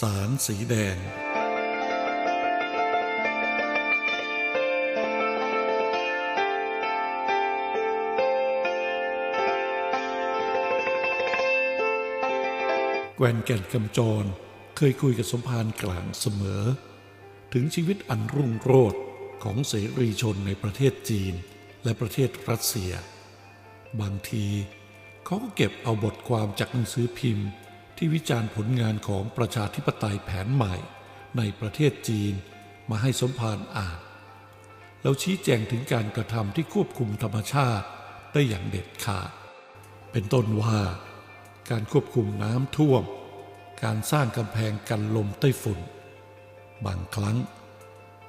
สารสีแดง แกวนแก่นกำจรเคยคุยกับสมภารกลางเสมอ ถึงชีวิตอันรุ่งโรจน์ของเสรีชนในประเทศจีนและประเทศรัสเซีย บางทีเขาก็เก็บเอาบทความจากหนังสือพิมพ์ ที่วิจารณ์ผลงานของประชาธิปไตยแผนใหม่ ในประเทศจีนมาให้สมภารอ่านแล้วชี้แจงถึงการกระทำที่ควบคุมธรรมชาติได้อย่างเด็ดขาด เป็นต้นว่า การควบคุมน้ำท่วม การสร้างกำแพงกันลมไต้ฝุ่น บางครั้ง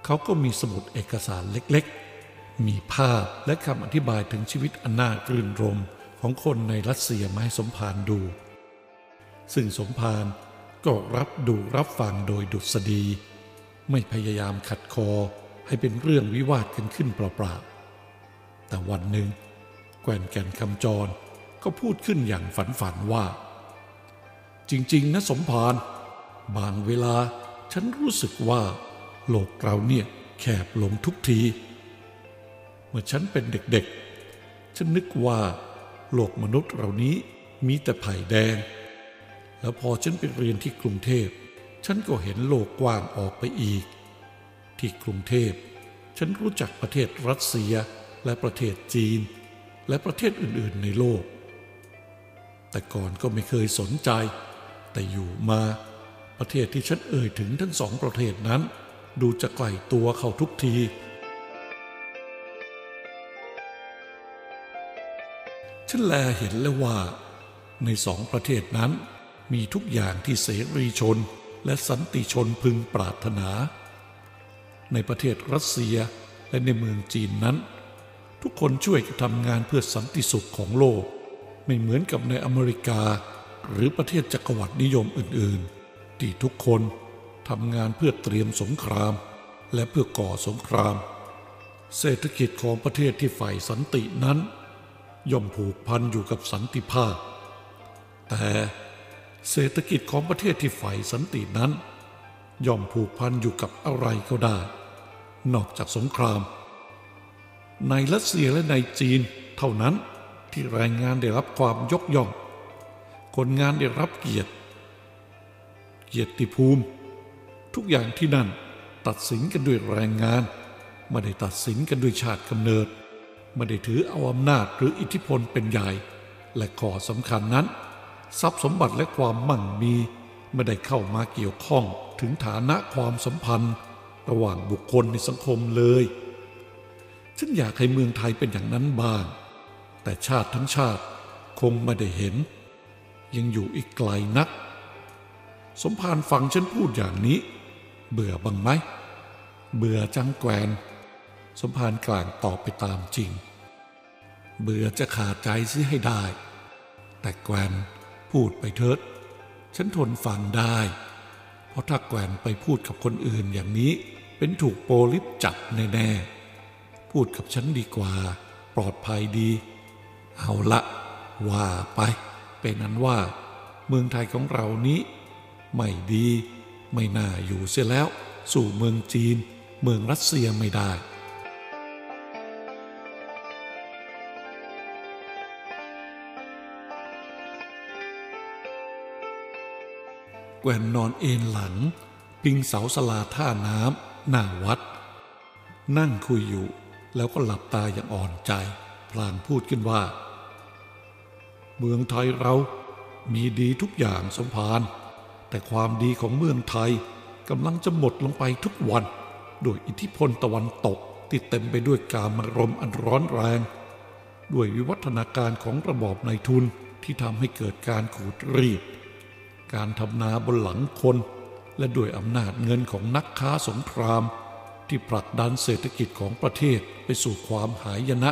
เขาก็มีสมุดเอกสารเล็กๆ มีภาพและคำอธิบายถึงชีวิตอันน่ารื่นรมของคนในรัสเซียมาให้สมภารดู ซึ่งสมภารก็รับดูรับฟังโดยดุษฎี ไม่พยายามขัดคอให้เป็นเรื่องวิวาทกันขึ้นเปล่าๆ แต่วันหนึ่ง แกวนแก่นคำจรก็พูดขึ้นอย่างฝันฝันว่า จริงๆ นะสมภารบางเวลาฉันรู้สึกว่า โลกเราเนี่ยแคบลงทุกที เมื่อฉันเป็นเด็กๆ ฉันนึกว่า โลกมนุษย์เรานี้มีแต่ไผ่แดง แล้วพอฉันไปเรียนที่กรุงเทพ ฉันก็เห็นโลกกว้างออกไปอีก ที่กรุงเทพ ฉันรู้จักประเทศรัสเซียและประเทศจีน และประเทศอื่นๆในโลก แต่ก่อนก็ไม่เคยสนใจ แต่อยู่มาประเทศที่ฉันเอ่ยถึงทั้งสองประเทศนั้น ดูจะไกลตัวเข้าทุกทีฉันแลเห็นแล้วว่า ในสองประเทศนั้น มีทุกอย่างที่เสรีชนและสันติชนพึงปรารถนา ในประเทศรัสเซียและในเมืองจีนนั้น ทุกคนช่วยกันทำงานเพื่อสันติสุขของโลก ไม่เหมือนกับในอเมริกา หรือประเทศจักรวรรดินิยมอื่นๆ ที่ทุกคนทำงานเพื่อเตรียมสงคราม และเพื่อก่อสงคราม เศรษฐกิจของประเทศที่ใฝ่สันตินั้น ย่อมผูกพันอยู่กับสันติภาพ แต่ เศรษฐกิจของประเทศที่ใฝ่สันตินั้น ย่อมผูกพันอยู่กับอะไรก็ได้ นอกจากสงคราม ในรัสเซียและในจีนเท่านั้นที่แรงงานได้รับความยกย่อง คนงานได้รับเกียรติ เกียรติภูมิ ทุกอย่างที่นั่นตัดสินกันด้วยแรงงานไม่ได้ตัดสินกันด้วยชาติกำเนิดไม่ได้ถือเอาอำนาจหรืออิทธิพลเป็นใหญ่ และข้อสำคัญนั้น ทรัพย์สมบัติและความมั่งมีไม่ได้เข้ามาเกี่ยวข้องถึงฐานะความสัมพันธ์ ระหว่างบุคคลในสังคมเลยฉันอยากให้เมืองไทยเป็นอย่างนั้นบ้าง แต่ชาติทั้งชาติคงไม่ได้เห็น ยังอยู่อีกไกลนัก สมภารฟังฉันพูดอย่างนี้ เบื่อบ้างไหม เบื่อจังแกวน สมภารกลางตอบไปตามจริง เบื่อจะขาดใจซิให้ได้ แต่แกวน พูดไปเถิด ฉันทนฟังได้ เพราะถ้าแกวนไปพูดกับคนอื่นอย่างนี้ เป็นถูกโปลิสจับแน่ๆ พูดกับฉันดีกว่า ปลอดภัยดี เอาละว่าไป เป็นนั้นว่า เมืองไทยของเรานี้ ไม่ดี ไม่น่าอยู่เสียแล้ว สู่เมืองจีน เมืองรัสเซียไม่ได้ แกวนนอนเอนหลัง พิงเสาสลาท่าน้ำหน้าวัด นั่งคุยอยู่แล้วก็หลับตาอย่างอ่อนใจ พลางพูดขึ้นว่า เมืองไทยเรามีดีทุกอย่างสมภารแต่แต่ความดีของเมืองไทยกำลังจะหมดลงไปทุกวัน โดยอิทธิพลตะวันตกที่เต็มไปด้วยการมารมอันร้อนแรง ด้วยวิวัฒนาการของระบอบนายทุนที่ทำให้เกิดการขูดรีด การทำนาบนหลังคน และด้วยอำนาจเงินของนักค้าสงคราม ที่ผลักดันเศรษฐกิจของประเทศไปสู่ความหายนะ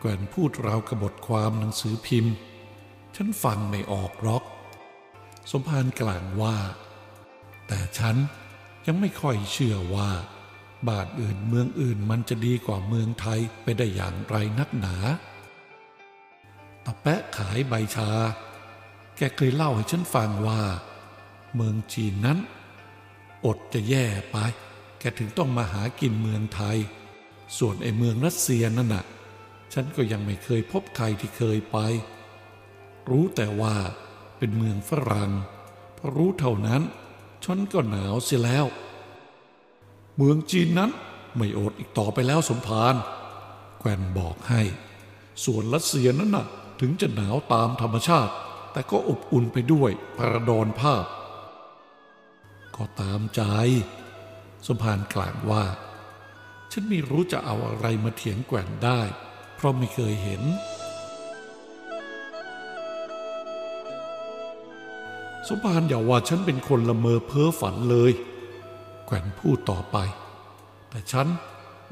แกว่นพูดราวกบทความหนังสือพิมพ์ ฉันฟังไม่ออกหรอก สมภารกล่าวว่า แต่ฉันยังไม่ค่อยเชื่อว่าบานอื่นเมืองอื่นมันจะดีกว่าเมืองไทยไปได้อย่างไรนักหนา ตะแปะขายใบชา แกเคยเล่าให้ฉันฟังว่า เมืองจีนนั้น อดจะแย่ไป แกถึงต้องมาหากินเมืองไทย ส่วนไอ้เมืองรัสเซียนั่นน่ะ ฉันก็ยังไม่เคยพบใครที่เคยไป รู้แต่ว่าเป็นเมืองฝรั่งพอรู้เท่านั้น ฉันก็หนาวเสียแล้ว เมืองจีนนั้นไม่อดอีกต่อไปแล้วสมภารแกวนบอกให้ ส่วนรัสเซียนั้นน่ะ ถึงจะหนาวตามธรรมชาติ แต่ก็อบอุ่นไปด้วยพระดอนภาพ ก็ตามใจ สมภารกล่าวว่า ฉันไม่รู้จะเอาอะไรมาเถียงแกว่นได้ เพราะไม่เคยเห็น สมภารอย่าว่าฉันเป็นคนละเมอเพ้อฝันเลย แกว่นพูดต่อไป แต่ฉัน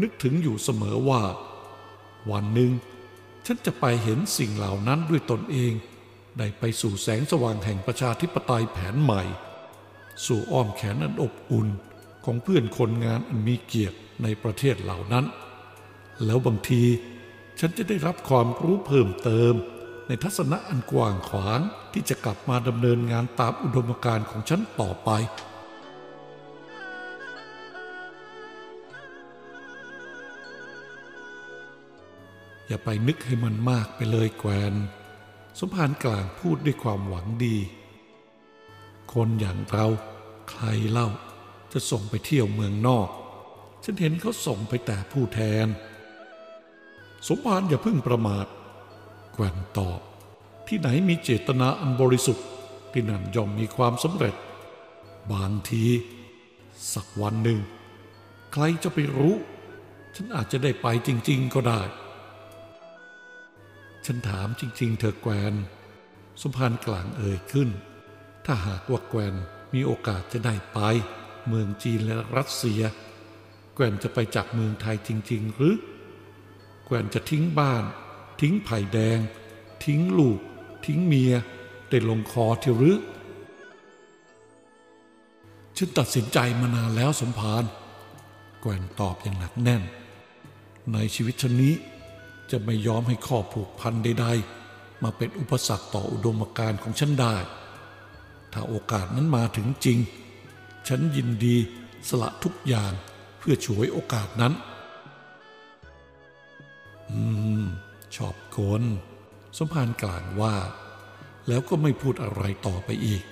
นึกถึงอยู่เสมอว่า วันหนึ่ง ฉันจะไปเห็นสิ่งเหล่านั้นด้วยตนเอง ได้ไปสู่แสงสว่างแห่งประชาธิปไตยแผนใหม่ สู่อ้อมแขนอันอบอุ่นของเพื่อนคนงานอันมีเกียรติในประเทศเหล่านั้น แล้วบางทีฉันจะได้รับความรู้เพิ่มเติม ในทัศนะอันกว้างขวางที่จะกลับมาดำเนินงานตามอุดมการณ์ของฉันต่อไป อย่าไปนึกให้มันมากไปเลยแกวนสมภารกลางพูดด้วยความหวังดี คนอย่างเราใครเล่าจะส่งไปเที่ยวเมืองนอก ฉันเห็นเขาส่งไปแต่ผู้แทน สมภารอย่าพิ่งประมาทแกวนตอบ ที่ไหนมีเจตนาอันบริสุทธิ์ที่นั่นย่อมมีความสำเร็จ บางที สักวันหนึ่ง ใครจะไปรู้ ฉันอาจจะได้ไปจริง ๆ ก็ได้ ฉันถามจริง ๆ เธอแกวนสมภารกลางเอ่ยขึ้น ถ้าหากว่าแกวนมีโอกาสจะได้ไป เมืองจีนและรัสเซีย แกวนจะไปจากเมืองไทยจริง ๆ หรือ แกวนจะทิ้งบ้าน ทิ้งไผ่แดง ทิ้งลูก ทิ้งเมียได้ลงคอเที่หรือฉันตัดสินใจมานานแล้วสมภารแกวนตอบอย่างหนักแน่น ในชีวิตฉันนี้ จะไม่ยอมให้ข้อผูกพันใดๆ มาเป็นอุปสรรคต่ออุดมการณ์ของฉันได้ ถ้าโอกาสนั้นมาถึงจริง ฉันยินดีสละทุกอย่างเพื่อฉวยโอกาสนั้น อืม ชอบคนสมภารกล่าวว่า แล้วก็ไม่พูดอะไรต่อไปอีก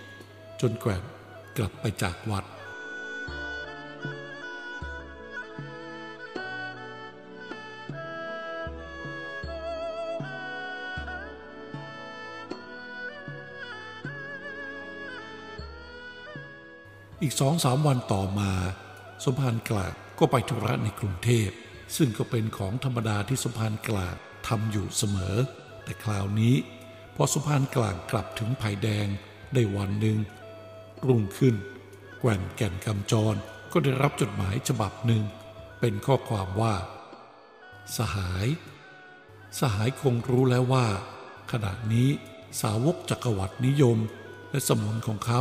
จนแกว่งกลับไปจากวัด สองสามวันต่อมา สมภารกลากก็ไปธุระในกรุงเทพ ซึ่งก็เป็นของธรรมดาที่สมภารกลากทำอยู่เสมอ แต่คราวนี้พอสมภารกลางกลับถึงไผ่แดงได้วันหนึ่ง รุ่งขึ้น แกว่นแก่นกำจรก็ได้รับจดหมายฉบับหนึ่ง เป็นข้อความว่า สหาย สหายคงรู้แล้วว่า ขณะนี้สาวกจักรวรรดินิยม และสมุนของเขา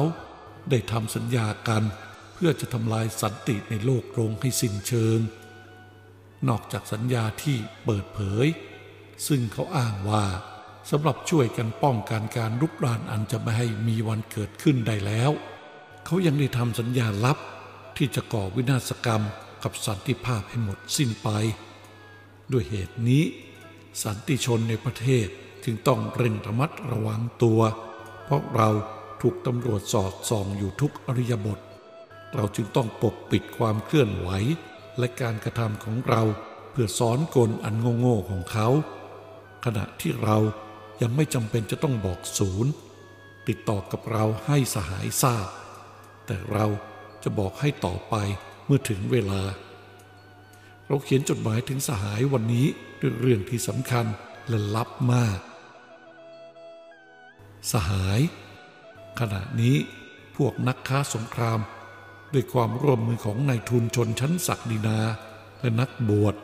ได้ทำสัญญากัน เพื่อจะทำลายสันติในโลกลงให้สิ้นเชิง นอกจากสัญญาที่เปิดเผย ซึ่งเขาอ้างว่าสำหรับช่วยกันป้องกันการลุกรานอันจะไม่ให้มีวันเกิดขึ้นได้แล้ว เขายังได้ทำสัญญาลับที่จะก่อวินาศกรรมกับสันติภาพให้หมดสิ้นไป ด้วยเหตุนี้ สันติชนในประเทศจึงต้องเร่งระมัดระวังตัว เพราะเรา ถูกตำรวจสอดส่องอยู่ทุกอริยบท เราจึงต้องปกปิดความเคลื่อนไหว และการกระทำของเราเพื่อซ้อนกลอันโง่ๆของเขา ขณะที่เรายังไม่จำเป็นจะต้องบอกศูนย์ ติดต่อกับเราให้สหายทราบ แต่เราจะบอกให้ต่อไปเมื่อถึงเวลา เราเขียนจดหมายถึงสหายวันนี้ด้วยเรื่องที่สำคัญและลับมาก สหาย ขณะนี้พวกนักค้าสงคราม ด้วยความร่วมมือของนายทุนชนชั้นศักดินา และนักบวช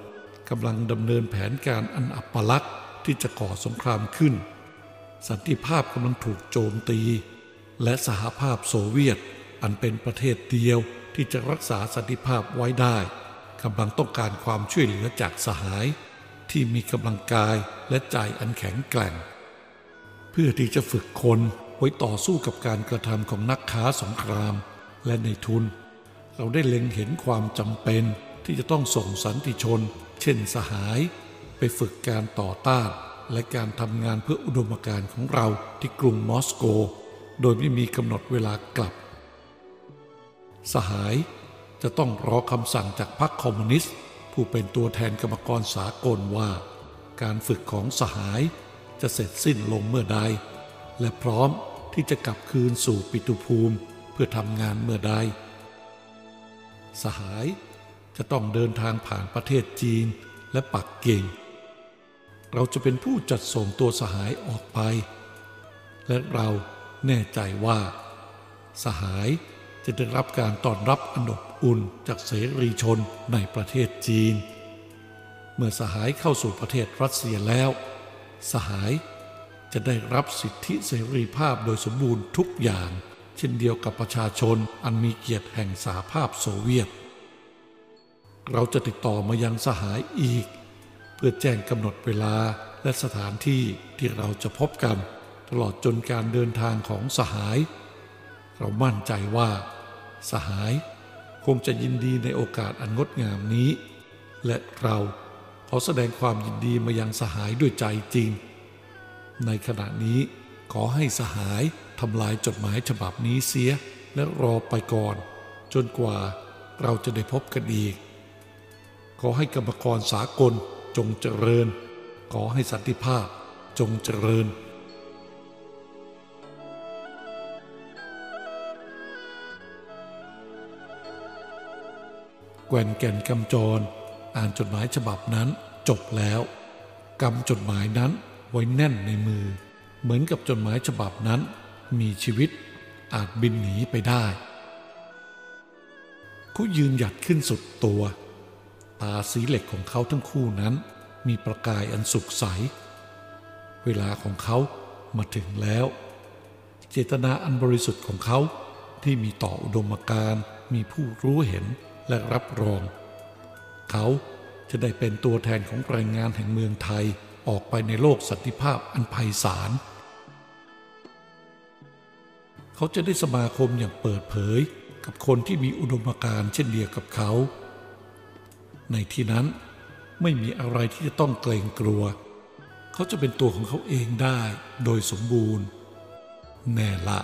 กำลังดำเนินแผนการอันอัปลักษณ์ที่จะก่อสงครามขึ้น สันติภาพกำลังถูกโจมตี และสหภาพโซเวียตอันเป็นประเทศเดียวที่จะรักษาสันติภาพไว้ได้กำลังต้องการความช่วยเหลือจากสหาย ที่มีกำลังกายและใจอันแข็งแกร่ง เพื่อที่จะฝึกคน ไว้ต่อสู้กับการกระทำของนักค้าสงคราม และในทุน เราได้เล็งเห็นความจำเป็นที่จะต้องส่งสันติชน เช่นสหาย ไปฝึกการต่อต้าน และการทำงานเพื่ออุดมการณ์ของเราที่กรุงมอสโก โดยไม่มีกำหนดเวลากลับ สหายจะต้องรอคำสั่งจากพรรคคอมมิวนิสต์ ผู้เป็นตัวแทนกรรมกรสากลว่า การฝึกของสหายจะเสร็จสิ้นลงเมื่อใด และพร้อม ที่จะกลับคืนสู่ปิตุภูมิเพื่อทำงานเมื่อใด สหายจะต้องเดินทางผ่านประเทศจีนและปักกิ่ง เราจะเป็นผู้จัดส่งตัวสหายออกไป และเราแน่ใจว่า สหายจะได้รับการต้อนรับอันอบอุ่นจากเสรีชนในประเทศจีน เมื่อสหายเข้าสู่ประเทศรัสเซียแล้ว สหาย จะได้รับสิทธิเสรีภาพโดยสมบูรณ์ทุกอย่าง เช่นเดียวกับประชาชนอันมีเกียรติแห่งสหภาพโซเวียต เราจะติดต่อมายังสหายอีก เพื่อแจ้งกำหนดเวลาและสถานที่ที่เราจะพบกัน ตลอดจนการเดินทางของสหาย เรามั่นใจว่า สหายคงจะยินดีในโอกาสอันงดงามนี้ และเราขอแสดงความยินดีมายังสหายด้วยใจจริง ในขณะนี้ขอให้สหายทำลายจดหมายฉบับนี้เสียและรอไปก่อน จนกว่าเราจะได้พบกันอีก ขอให้กรรมกรสากลจงเจริญ ขอให้สันติภาพจงเจริญแกว่นแก่นกำจร อ่านจดหมายฉบับนั้นจบแล้วกำจดหมายนั้น ไว้แน่นในมือ เหมือนกับจดหมายฉบับนั้นมีชีวิตอาจบินหนีไปได้เขายืนหยัดขึ้นสุดตัว ตาสีเหล็กของเขาทั้งคู่นั้น มีประกายอันสุกใส เวลาของเขามาถึงแล้ว เจตนาอันบริสุทธิ์ของเขาที่มีต่ออุดมการณ์มีผู้รู้เห็นและรับรอง เขาจะได้เป็นตัวแทนของแรงงานแห่งเมืองไทย ออกไปในโลกสันติภาพอันไพศาล เขาจะได้สมาคมอย่างเปิดเผยกับคนที่มีอุดมการณ์เช่นเดียวกับเขา ในที่นั้นไม่มีอะไรที่จะต้องเกรงกลัว เขาจะเป็นตัวของเขาเองได้โดยสมบูรณ์ แน่ละ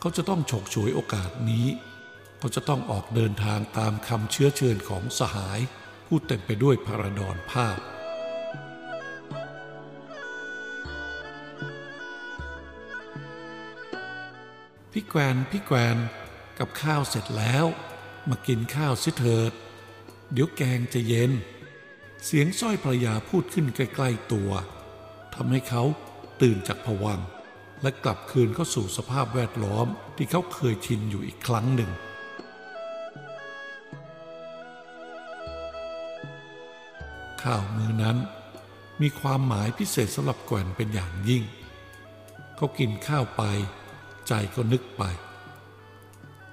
เขาจะต้องฉกฉวยโอกาสนี้ เขาจะต้องออกเดินทางตามคำเชื้อเชิญของสหาย ผู้เต็มไปด้วยพาราดอนภาพ พี่แกวนพี่แกวนกับข้าวเสร็จแล้ว มากินข้าวสิเถิด เดี๋ยวแกงจะเย็น เสียงสร้อยภรยาพูดขึ้นใกล้ๆตัวทำให้เขาตื่นจากผวังและกลับคืนเข้าสู่สภาพแวดล้อมที่เขาเคยชินอยู่อีกครั้งหนึ่งข้าวมือนั้นมีความหมายพิเศษสำหรับแกวนเป็นอย่างยิ่ง เขากินข้าวไป ใจก็นึกไป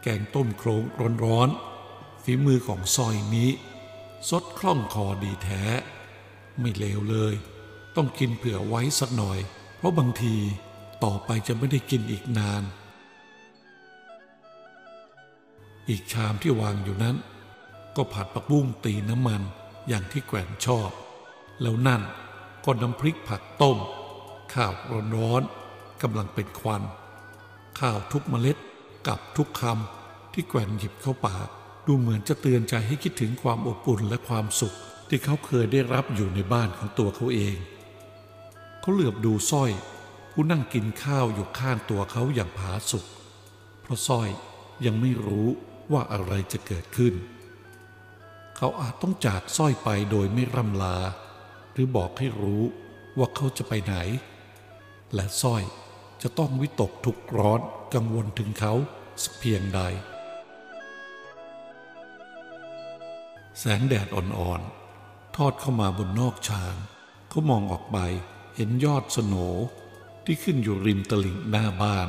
แกงต้มโครงร้อนๆฝีมือของซอยนี้สดคล่องคอดีแท้ ไม่เลวเลย ต้องกินเผื่อไว้สักหน่อย เพราะบางทีต่อไปจะไม่ได้กินอีกนาน อีกชามที่วางอยู่นั้น ก็ผัดผักบุ้งตีน้ำมันอย่างที่แกวนชอบ แล้วนั่นก็น้ำพริกผักต้ม ข้าวร้อนๆกำลังเป็นควัน ข้าวทุกเมล็ดกับทุกคำที่แกว่นหยิบเข้าปาก ดูเหมือนจะเตือนใจให้คิดถึงความอบอุ่นและความสุข ที่เขาเคยได้รับอยู่ในบ้านของตัวเขาเอง เขาเหลือบดูสร้อย ผู้นั่งกินข้าวอยู่ข้างตัวเขาอย่างผาสุกเพราะสร้อยยังไม่รู้ว่าอะไรจะเกิดขึ้น เขาอาจต้องจากสร้อยไปโดยไม่ร่ำลา หรือบอกให้รู้ว่าเขาจะไปไหน และสร้อย จะต้องวิตกทุกข์ร้อนกังวลถึงเขาสักเพียงใด แสงแดดอ่อนๆ ทอดเข้ามาบนนอกชานเขามองออกไปเห็นยอดสโหนที่ขึ้นอยู่ริมตลิ่งหน้าบ้าน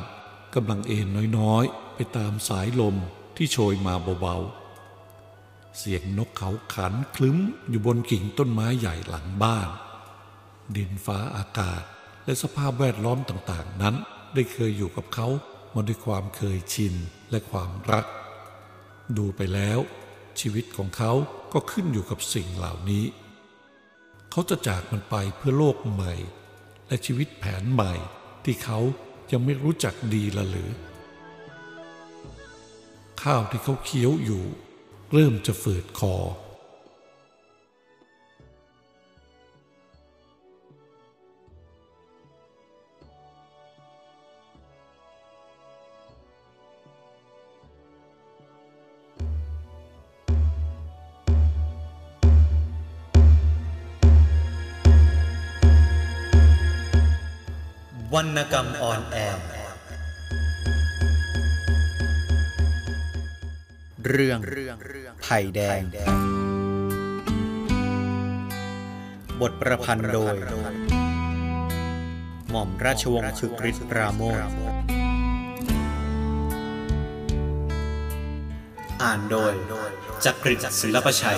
กำลังเอ็นน้อยๆ ไปตามสายลมที่โชยมาเบาๆ เสียงนกเขาขันคลึ้มอยู่บนกิ่งต้นไม้ใหญ่หลังบ้าน ดินฟ้าอากาศ และสภาพแวดล้อมต่างๆ นั้น ได้เคยอยู่กับเขามาด้วยความเคยชินและความรัก ดูไปแล้ว ชีวิตของเขาก็ขึ้นอยู่กับสิ่งเหล่านี้ เขาจะจากมันไปเพื่อโลกใหม่ และชีวิตแผนใหม่ที่เขายังไม่รู้จักดีละหรือ ข้าวที่เขาเคี้ยวอยู่ เริ่มจะฝืดคอ รรณกรรมออนแอร์เรื่องไผ่แดง บทประพันธ์โดย หม่อมราชวงศ์คึกฤทธิ์ปราโมทอ่านโดยจักริดศิลปชัย